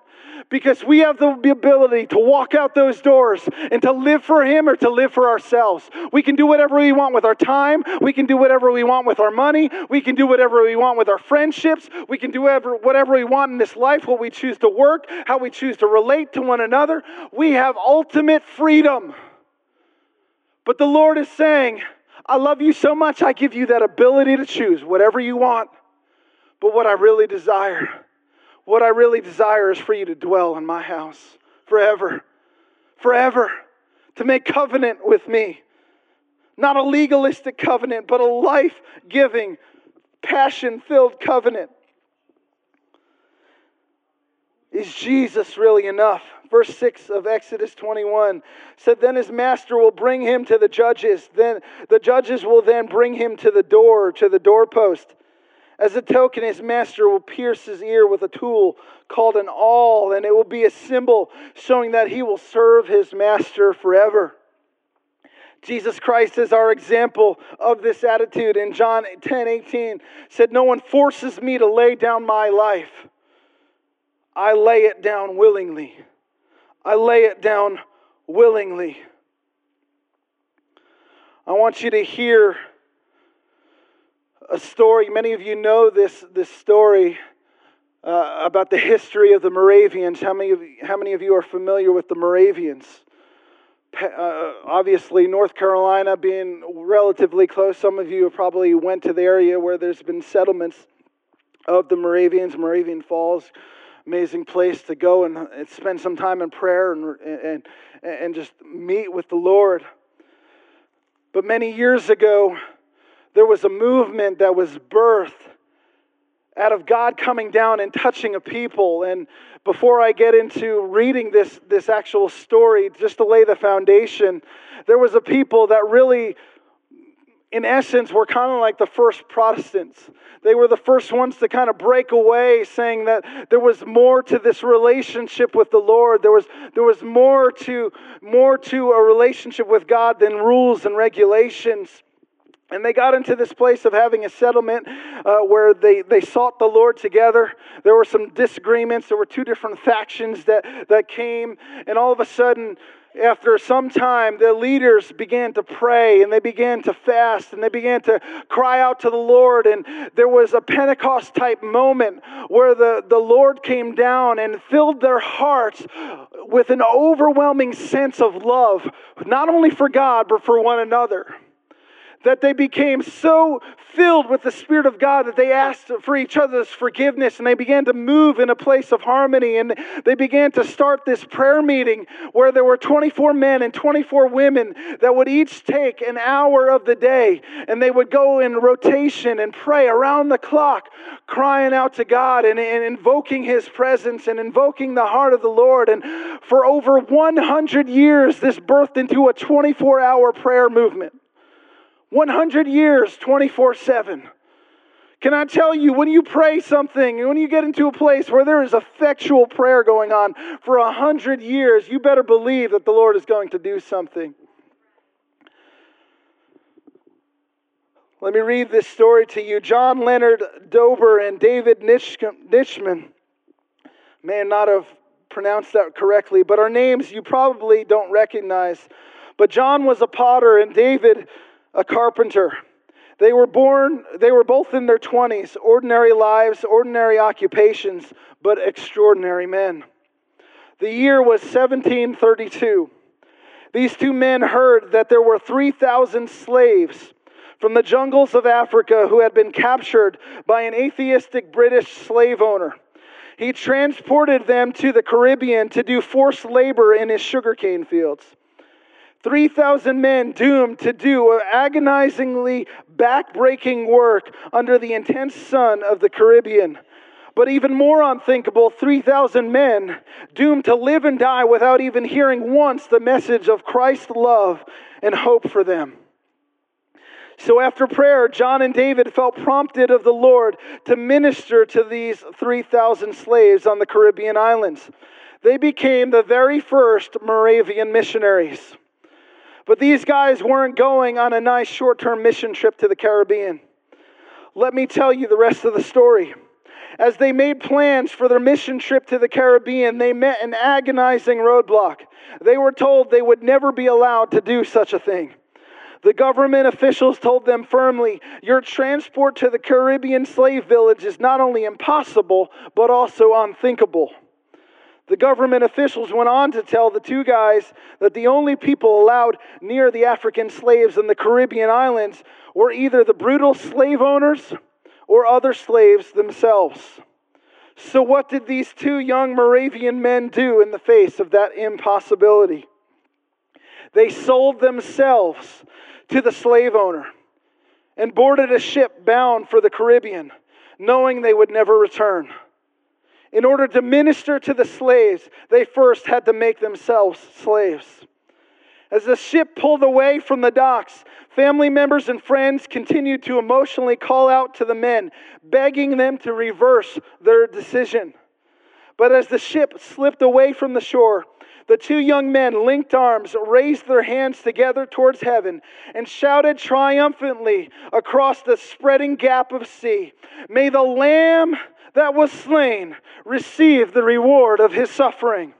A: because we have the ability to walk out those doors and to live for Him or to live for ourselves. We can do whatever we want with our time. We can do whatever we want with our money. We can do whatever we want with our friendships. We can do whatever, whatever we want in this life, what we choose to work, how we choose to relate to one another. We have ultimate freedom. But the Lord is saying, I love you so much, I give you that ability to choose whatever you want. But what I really desire what I really desire is for you to dwell in my house forever, forever, to make covenant with me. Not a legalistic covenant, but a life giving, passion filled covenant. Is Jesus really enough? Verse 6 of Exodus 21 said, Then his master will bring him to the judges. Then the judges will then bring him to the door, to the doorpost. As a token, his master will pierce his ear with a tool called an awl, and it will be a symbol showing that he will serve his master forever. Jesus Christ is our example of this attitude. In John 10 18, said, No one forces me to lay down my life. I lay it down willingly. I lay it down willingly. I want you to hear a story. Many of you know this, this story uh, about the history of the Moravians. How many, of, how many of you are familiar with the Moravians? Uh, obviously, North Carolina being relatively close, some of you have probably went to the area where there's been settlements of the Moravians, Moravian Falls. Amazing place to go and, and spend some time in prayer and, and, and just meet with the Lord. But many years ago, there was a movement that was birthed out of God coming down and touching a people. And before I get into reading this, this actual story, just to lay the foundation, there was a people that really in essence, were kind of like the first Protestants. They were the first ones to kind of break away, saying that there was more to this relationship with the Lord. There was, there was more, to, more to a relationship with God than rules and regulations. And they got into this place of having a settlement uh, where they, they sought the Lord together. There were some disagreements. There were two different factions that, that came. And all of a sudden, after some time, the leaders began to pray and they began to fast and they began to cry out to the Lord. And there was a Pentecost type moment where the, the Lord came down and filled their hearts with an overwhelming sense of love, not only for God, but for one another that they became so filled with the Spirit of God that they asked for each other's forgiveness and they began to move in a place of harmony. And they began to start this prayer meeting where there were 24 men and 24 women that would each take an hour of the day and they would go in rotation and pray around the clock, crying out to God and, and invoking His presence and invoking the heart of the Lord. And for over 100 years, this birthed into a 24 hour prayer movement. 100 years, 24 7. Can I tell you, when you pray something, when you get into a place where there is effectual prayer going on for a hundred years, you better believe that the Lord is going to do something. Let me read this story to you. John Leonard Dober and David Nitschmann may not have pronounced that correctly, but our names you probably don't recognize. But John was a potter, and David a carpenter. They were born, they were both in their 20s, ordinary lives, ordinary occupations, but extraordinary men. The year was 1732. These two men heard that there were 3,000 slaves from the jungles of Africa who had been captured by an atheistic British slave owner. He transported them to the Caribbean to do forced labor in his sugarcane fields. 3,000 men doomed to do agonizingly backbreaking work under the intense sun of the Caribbean. But even more unthinkable, 3,000 men doomed to live and die without even hearing once the message of Christ's love and hope for them. So after prayer, John and David felt prompted of the Lord to minister to these 3,000 slaves on the Caribbean islands. They became the very first Moravian missionaries. But these guys weren't going on a nice short term mission trip to the Caribbean. Let me tell you the rest of the story. As they made plans for their mission trip to the Caribbean, they met an agonizing roadblock. They were told they would never be allowed to do such a thing. The government officials told them firmly, Your transport to the Caribbean slave village is not only impossible, but also unthinkable. The government officials went on to tell the two guys that the only people allowed near the African slaves in the Caribbean islands were either the brutal slave owners or other slaves themselves. So, what did these two young Moravian men do in the face of that impossibility? They sold themselves to the slave owner and boarded a ship bound for the Caribbean, knowing they would never return. In order to minister to the slaves, they first had to make themselves slaves. As the ship pulled away from the docks, family members and friends continued to emotionally call out to the men, begging them to reverse their decision. But as the ship slipped away from the shore, the two young men linked arms, raised their hands together towards heaven, and shouted triumphantly across the spreading gap of sea May the Lamb that was slain receive the reward of his suffering.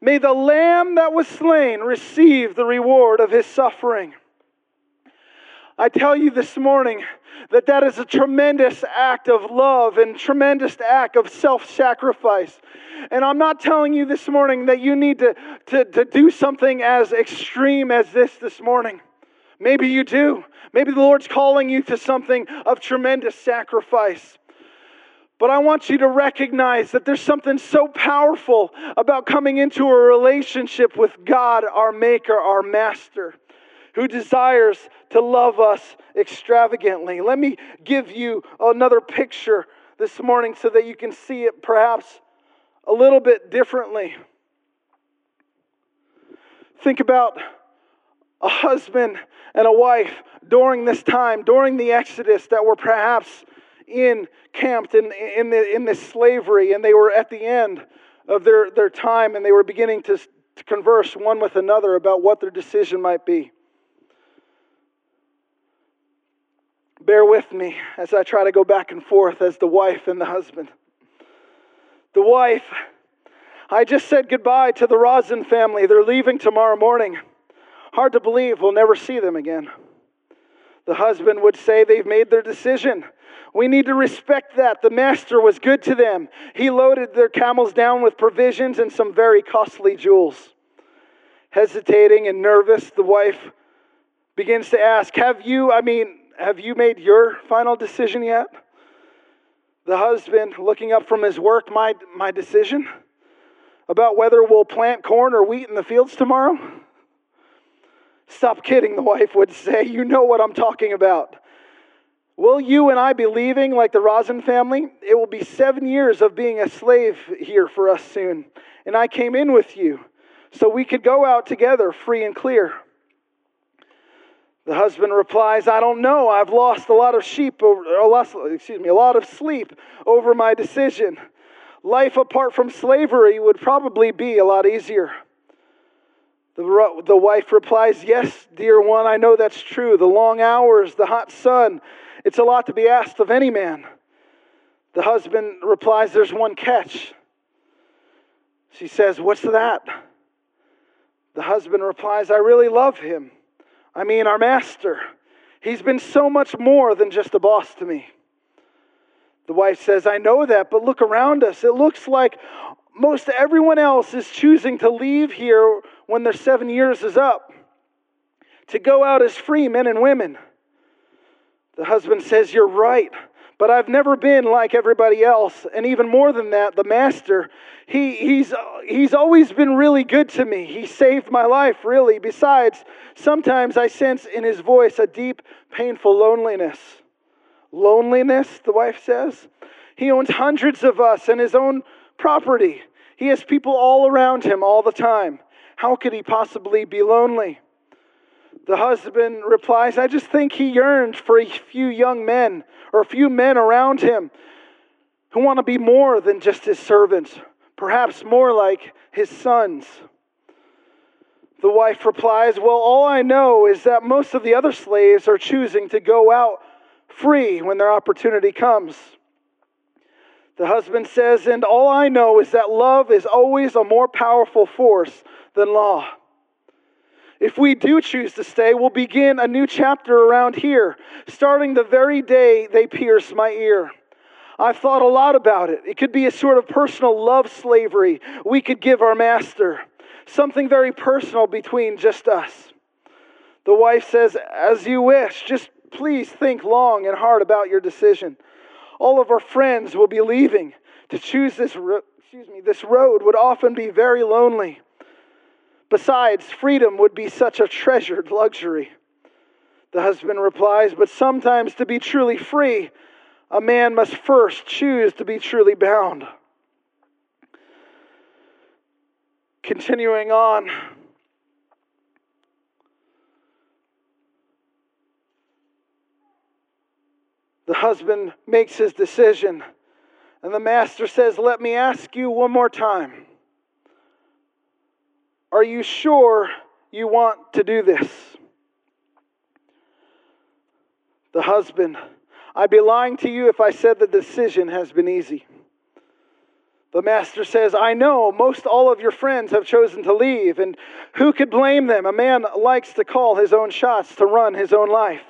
A: May the lamb that was slain receive the reward of his suffering. I tell you this morning that that is a tremendous act of love and tremendous act of self sacrifice. And I'm not telling you this morning that you need to, to, to do something as extreme as this this morning. Maybe you do. Maybe the Lord's calling you to something of tremendous sacrifice. But I want you to recognize that there's something so powerful about coming into a relationship with God, our Maker, our Master, who desires to love us extravagantly. Let me give you another picture this morning so that you can see it perhaps a little bit differently. Think about a husband and a wife during this time, during the Exodus, that were perhaps in camped in, in, the, in this slavery, and they were at the end of their, their time, and they were beginning to, to converse one with another about what their decision might be. Bear with me as I try to go back and forth as the wife and the husband. The wife, I just said goodbye to the Rosin family. They're leaving tomorrow morning. Hard to believe we'll never see them again. The husband would say they've made their decision. We need to respect that. The master was good to them. He loaded their camels down with provisions and some very costly jewels. Hesitating and nervous, the wife begins to ask, Have you, I mean, have you made your final decision yet? The husband, looking up from his work, my, my decision about whether we'll plant corn or wheat in the fields tomorrow? Stop kidding, the wife would say. You know what I'm talking about. Will you and I be leaving like the Rosin family? It will be seven years of being a slave here for us soon. And I came in with you so we could go out together free and clear. The husband replies, I don't know. I've lost a lot of sheep, over, excuse me, a lot of sleep over my decision. Life apart from slavery would probably be a lot easier. The, the wife replies, Yes, dear one, I know that's true. The long hours, the hot sun, it's a lot to be asked of any man. The husband replies, There's one catch. She says, What's that? The husband replies, I really love him. I mean, our master. He's been so much more than just a boss to me. The wife says, I know that, but look around us. It looks like most everyone else is choosing to leave here when their seven years is up, to go out as free men and women. The husband says, You're right, but I've never been like everybody else. And even more than that, the master, he, he's, he's always been really good to me. He saved my life, really. Besides, sometimes I sense in his voice a deep, painful loneliness. Loneliness, the wife says. He owns hundreds of us and his own property. He has people all around him all the time. How could he possibly be lonely? The husband replies, I just think he yearned for a few young men or a few men around him who want to be more than just his servants, perhaps more like his sons. The wife replies, Well, all I know is that most of the other slaves are choosing to go out free when their opportunity comes. The husband says, And all I know is that love is always a more powerful force than law. If we do choose to stay, we'll begin a new chapter around here, starting the very day they pierce my ear. I've thought a lot about it. It could be a sort of personal love slavery we could give our master, something very personal between just us. The wife says, As you wish, just please think long and hard about your decision all of our friends will be leaving. To choose this, ro- excuse me, this road would often be very lonely. Besides, freedom would be such a treasured luxury. The husband replies, But sometimes to be truly free, a man must first choose to be truly bound. Continuing on, The husband makes his decision, and the master says, Let me ask you one more time. Are you sure you want to do this? The husband, I'd be lying to you if I said the decision has been easy. The master says, I know most all of your friends have chosen to leave, and who could blame them? A man likes to call his own shots, to run his own life.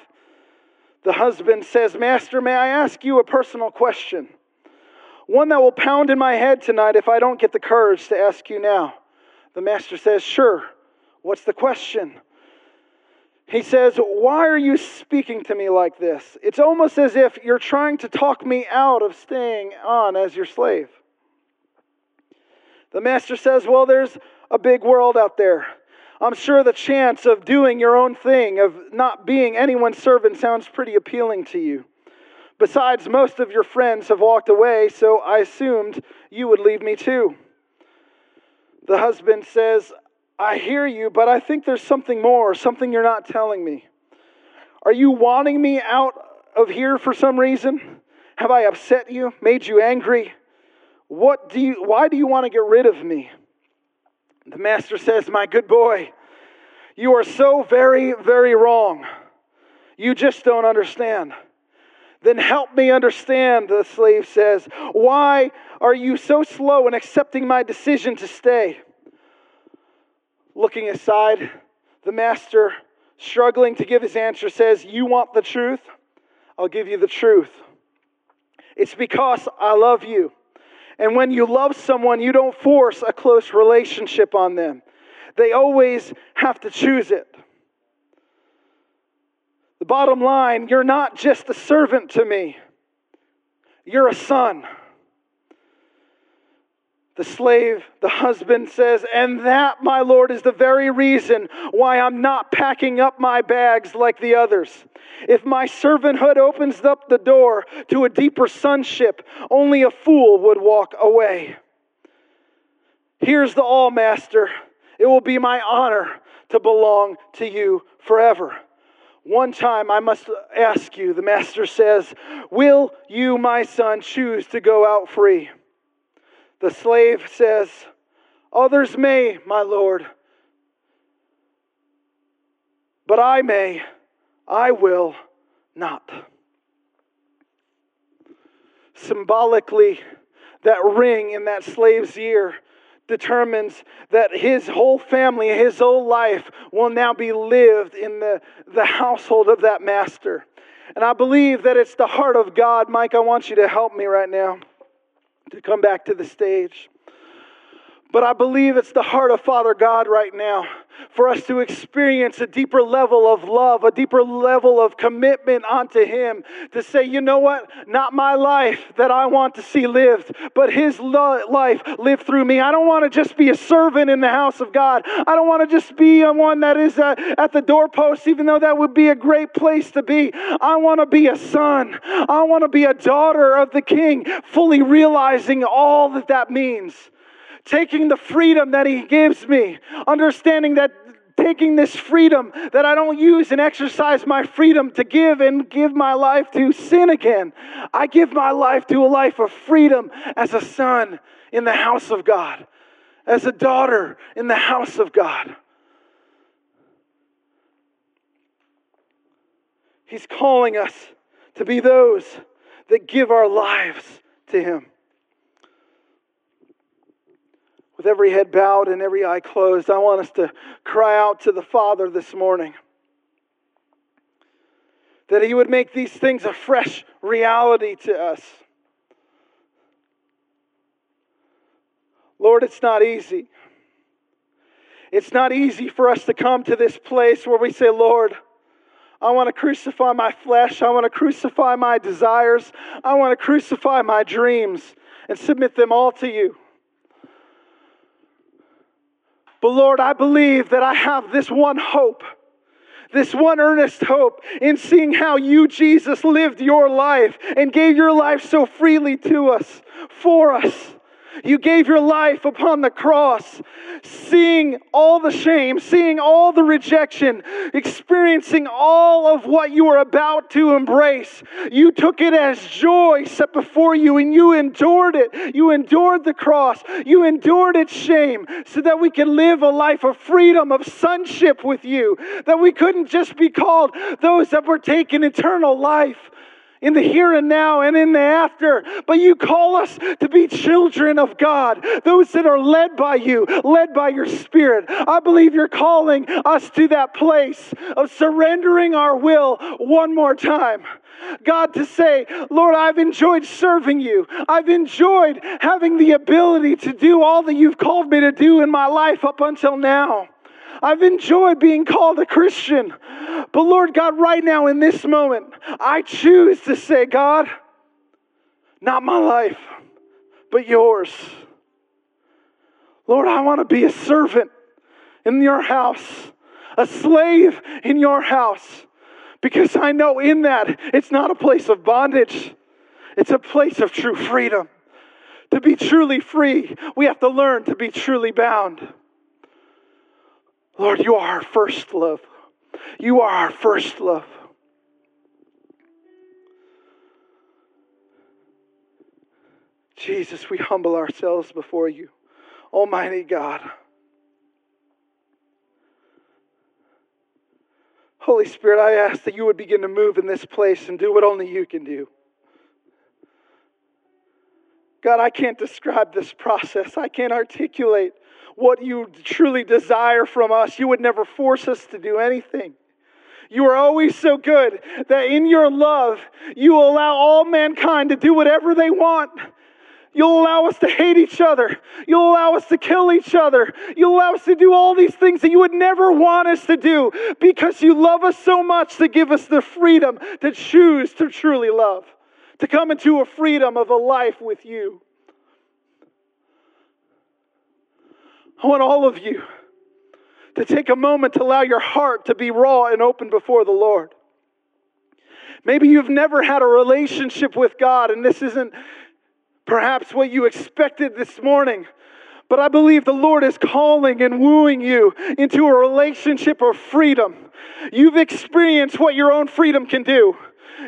A: The husband says, Master, may I ask you a personal question? One that will pound in my head tonight if I don't get the courage to ask you now. The master says, Sure. What's the question? He says, Why are you speaking to me like this? It's almost as if you're trying to talk me out of staying on as your slave. The master says, Well, there's a big world out there. I'm sure the chance of doing your own thing, of not being anyone's servant, sounds pretty appealing to you. Besides, most of your friends have walked away, so I assumed you would leave me too. The husband says, I hear you, but I think there's something more, something you're not telling me. Are you wanting me out of here for some reason? Have I upset you, made you angry? What do you why do you want to get rid of me? The master says, "My good boy, you are so very very wrong. You just don't understand." Then help me understand, the slave says. Why are you so slow in accepting my decision to stay? Looking aside, the master, struggling to give his answer, says, You want the truth? I'll give you the truth. It's because I love you. And when you love someone, you don't force a close relationship on them, they always have to choose it. The bottom line you're not just a servant to me, you're a son. The slave, the husband says, And that, my Lord, is the very reason why I'm not packing up my bags like the others. If my servanthood opens up the door to a deeper sonship, only a fool would walk away. Here's the awl, Master. It will be my honor to belong to you forever. One time I must ask you, the Master says, Will you, my son, choose to go out free? The slave says, Others may, my Lord, but I may, I will not. Symbolically, that ring in that slave's ear determines that his whole family, his whole life will now be lived in the, the household of that master. And I believe that it's the heart of God. Mike, I want you to help me right now to come back to the stage. But I believe it's the heart of Father God right now for us to experience a deeper level of love, a deeper level of commitment onto Him. To say, you know what? Not my life that I want to see lived, but His lo- life lived through me. I don't want to just be a servant in the house of God. I don't want to just be a one that is uh, at the doorpost, even though that would be a great place to be. I want to be a son. I want to be a daughter of the King, fully realizing all that that means taking the freedom that He gives me, understanding that taking this freedom that I don't use and exercise my freedom to give and give my life to sin again. I give my life to a life of freedom as a son in the house of God, as a daughter in the house of God. He's calling us to be those that give our lives to Him with every head bowed and every eye closed, I want us to cry out to the Father this morning that He would make these things a fresh reality to us. Lord, it's not easy. It's not easy for us to come to this place where we say, Lord, I want to crucify my flesh. I want to crucify my desires. I want to crucify my dreams and submit them all to you. But Lord, I believe that I have this one hope, this one earnest hope in seeing how you, Jesus, lived your life and gave your life so freely to us, for us. You gave your life upon the cross, seeing all the shame, seeing all the rejection, experiencing all of what you were about to embrace. You took it as joy set before you and you endured it. You endured the cross. You endured its shame so that we could live a life of freedom, of sonship with you, that we couldn't just be called those that were taken eternal life in the here and now and in the after. But you call us to be children of God, those that are led by you, led by your Spirit. I believe you're calling us to that place of surrendering our will one more time. God, to say, Lord, I've enjoyed serving you. I've enjoyed having the ability to do all that you've called me to do in my life up until now. I've enjoyed being called a Christian. But Lord God, right now in this moment, I choose to say, God, not my life, but yours. Lord, I want to be a servant in your house, a slave in your house, because I know in that it's not a place of bondage, it's a place of true freedom. To be truly free, we have to learn to be truly bound. Lord, you are our first love. You are our first love. Jesus, we humble ourselves before you, Almighty God. Holy Spirit, I ask that you would begin to move in this place and do what only you can do. God, I can't describe this process. I can't articulate what you truly desire from us. You would never force us to do anything. You are always so good that in your love, you allow all mankind to do whatever they want. You'll allow us to hate each other. You'll allow us to kill each other. You'll allow us to do all these things that you would never want us to do because you love us so much to give us the freedom to choose to truly love, to come into a freedom of a life with you. I want all of you to take a moment to allow your heart to be raw and open before the Lord. Maybe you've never had a relationship with God, and this isn't perhaps what you expected this morning. But I believe the Lord is calling and wooing you into a relationship of freedom. You've experienced what your own freedom can do.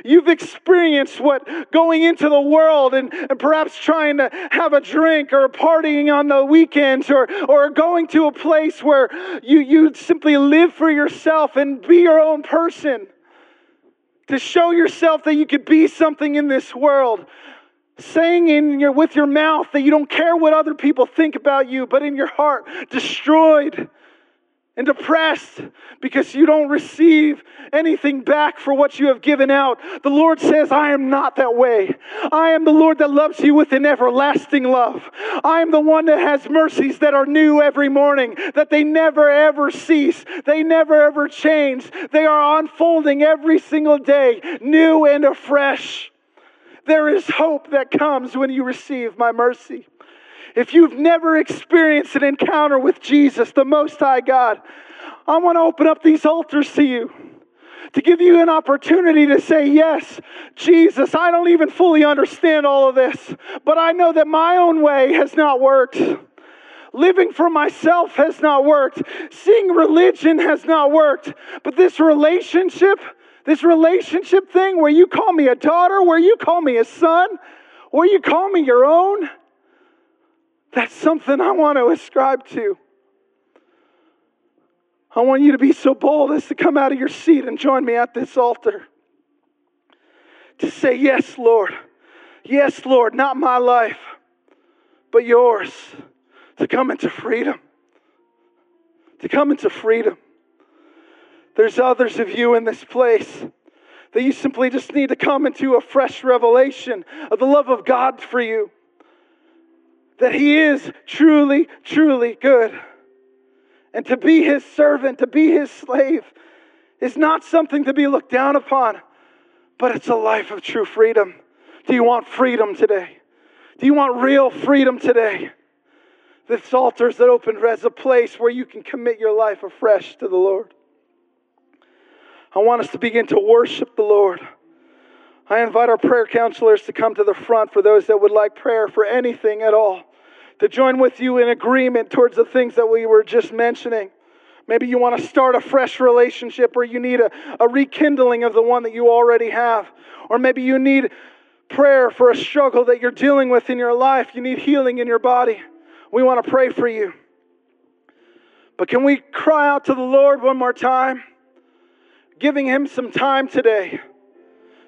A: You've experienced what going into the world and, and perhaps trying to have a drink or partying on the weekends or, or going to a place where you, you simply live for yourself and be your own person. To show yourself that you could be something in this world. Saying in your, with your mouth that you don't care what other people think about you, but in your heart, destroyed and depressed because you don't receive anything back for what you have given out. The Lord says, I am not that way. I am the Lord that loves you with an everlasting love. I am the one that has mercies that are new every morning, that they never ever cease, they never ever change. They are unfolding every single day, new and afresh. There is hope that comes when you receive my mercy. If you've never experienced an encounter with Jesus, the Most High God, I want to open up these altars to you to give you an opportunity to say, Yes, Jesus, I don't even fully understand all of this, but I know that my own way has not worked. Living for myself has not worked. Seeing religion has not worked. But this relationship, this relationship thing where you call me a daughter, where you call me a son, where you call me your own, that's something I want to ascribe to. I want you to be so bold as to come out of your seat and join me at this altar. To say, Yes, Lord. Yes, Lord, not my life, but yours. To come into freedom. To come into freedom. There's others of you in this place that you simply just need to come into a fresh revelation of the love of God for you that He is truly, truly good. And to be His servant, to be His slave, is not something to be looked down upon, but it's a life of true freedom. Do you want freedom today? Do you want real freedom today? This altar is open as a place where you can commit your life afresh to the Lord. I want us to begin to worship the Lord. I invite our prayer counselors to come to the front for those that would like prayer for anything at all to join with you in agreement towards the things that we were just mentioning. Maybe you want to start a fresh relationship or you need a, a rekindling of the one that you already have. Or maybe you need prayer for a struggle that you're dealing with in your life. You need healing in your body. We want to pray for you. But can we cry out to the Lord one more time? Giving Him some time today.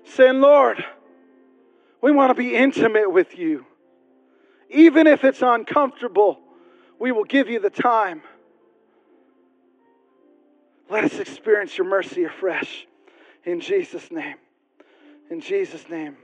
A: Saying, Lord, we want to be intimate with you. Even if it's uncomfortable, we will give you the time. Let us experience your mercy afresh. In Jesus' name. In Jesus' name.